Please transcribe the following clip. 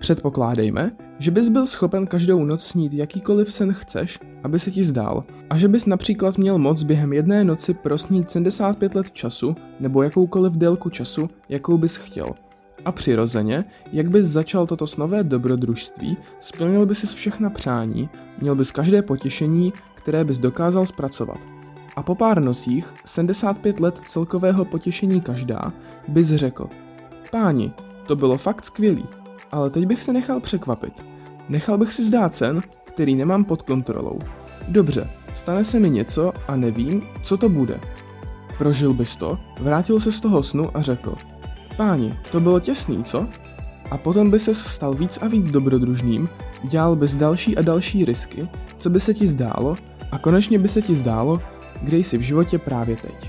Předpokládejme, že bys byl schopen každou noc snít jakýkoliv sen chceš, aby se ti zdál, a že bys například měl moc během jedné noci prosnít 75 let času nebo jakoukoliv délku času, jakou bys chtěl. A přirozeně, jak bys začal toto snové dobrodružství, splnil bys si všechna přání, měl bys každé potěšení, které bys dokázal zpracovat. A po pár nocích, 75 let celkového potěšení každá, bys řekl, páni, to bylo fakt skvělý, ale teď bych se nechal překvapit. Nechal bych si zdát sen, který nemám pod kontrolou. Dobře, stane se mi něco a nevím, co to bude. Prožil bys to, vrátil se z toho snu a řekl, páni, to bylo těsný, co? A potom by se stal víc a víc dobrodružným, dělal bys další a další risky, co by se ti zdálo, a konečně by se ti zdálo, kde jsi v životě právě teď.